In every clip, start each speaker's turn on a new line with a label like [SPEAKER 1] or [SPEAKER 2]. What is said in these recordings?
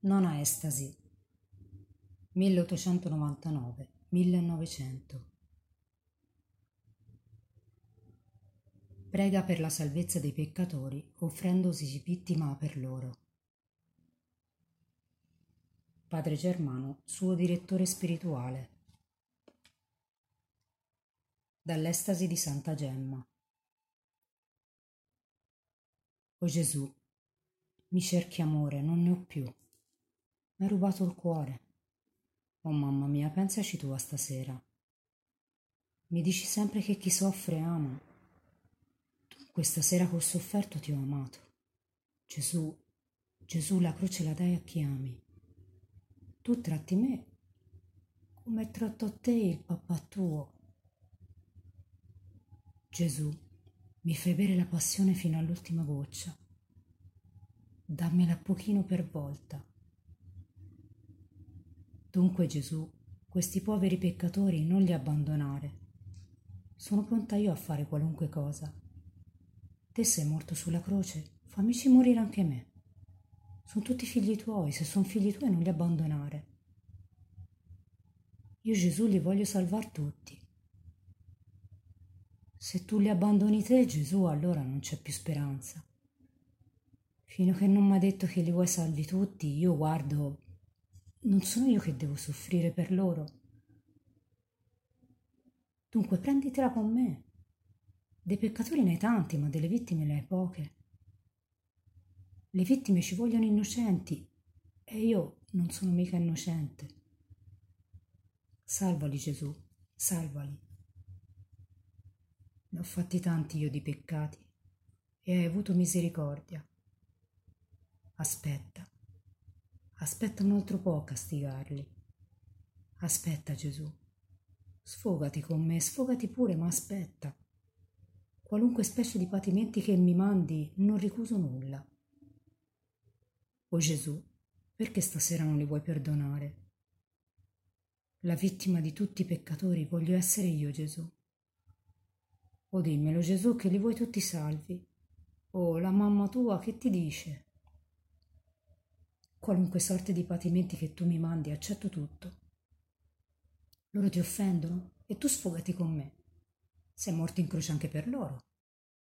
[SPEAKER 1] Nona estasi 1899-1900 Prega per la salvezza dei peccatori, offrendosi vittima per loro. Padre Germano, suo direttore spirituale. Dall'estasi di Santa Gemma. O Gesù, mi cerchi amore, non ne ho più. Mi hai rubato il cuore. Oh mamma mia, pensaci tu a stasera. Mi dici sempre che chi soffre ama. Tu questa sera ho sofferto ti ho amato. Gesù, Gesù, la croce la dai a chi ami. Tu tratti me come tratto te il papà tuo. Gesù, mi fai bere la passione fino all'ultima goccia. Dammela pochino per volta. Dunque Gesù, questi poveri peccatori non li abbandonare. Sono pronta io a fare qualunque cosa. Te sei morto sulla croce, fammici morire anche me. Sono tutti figli tuoi, se sono figli tuoi non li abbandonare. Io Gesù li voglio salvare tutti. Se tu li abbandoni te, Gesù, allora non c'è più speranza. Fino a che non mi ha detto che li vuoi salvi tutti, io guardo, non sono io che devo soffrire per loro. Dunque prenditela con me. Dei peccatori ne hai tanti, ma delle vittime ne hai poche. Le vittime ci vogliono innocenti e io non sono mica innocente. Salvali Gesù, salvali. Ne ho fatti tanti io di peccati e hai avuto misericordia. Aspetta, aspetta un altro po' a castigarli. Aspetta Gesù, sfogati con me, sfogati pure, ma aspetta. Qualunque specie di patimenti che mi mandi, non ricuso nulla. O Gesù, perché stasera non li vuoi perdonare? La vittima di tutti i peccatori voglio essere io, Gesù. O dimmelo Gesù che li vuoi tutti salvi. O la mamma tua che ti dice? Qualunque sorte di patimenti che tu mi mandi, accetto tutto. Loro ti offendono e tu sfogati con me. Sei morto in croce anche per loro.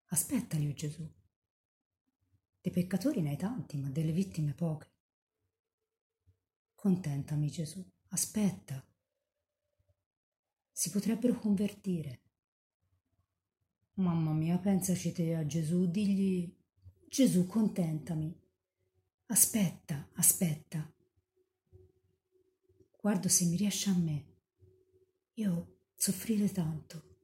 [SPEAKER 1] Aspettali, o Gesù. Dei peccatori ne hai tanti, ma delle vittime poche. Contentami, Gesù. Aspetta. Si potrebbero convertire. Mamma mia, pensaci te a Gesù, digli Gesù, contentami. Aspetta, aspetta. Guardo se mi riesce a me. Io soffrire tanto.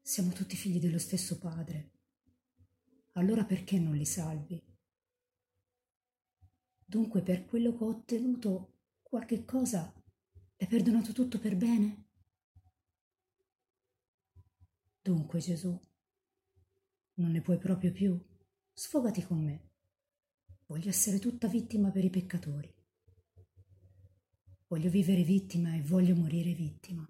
[SPEAKER 1] Siamo tutti figli dello stesso padre. Allora perché non li salvi? Dunque per quello che ho ottenuto qualche cosa è perdonato tutto per bene? Dunque, Gesù, non ne puoi proprio più? Sfogati con me. Voglio essere tutta vittima per i peccatori. Voglio vivere vittima e voglio morire vittima.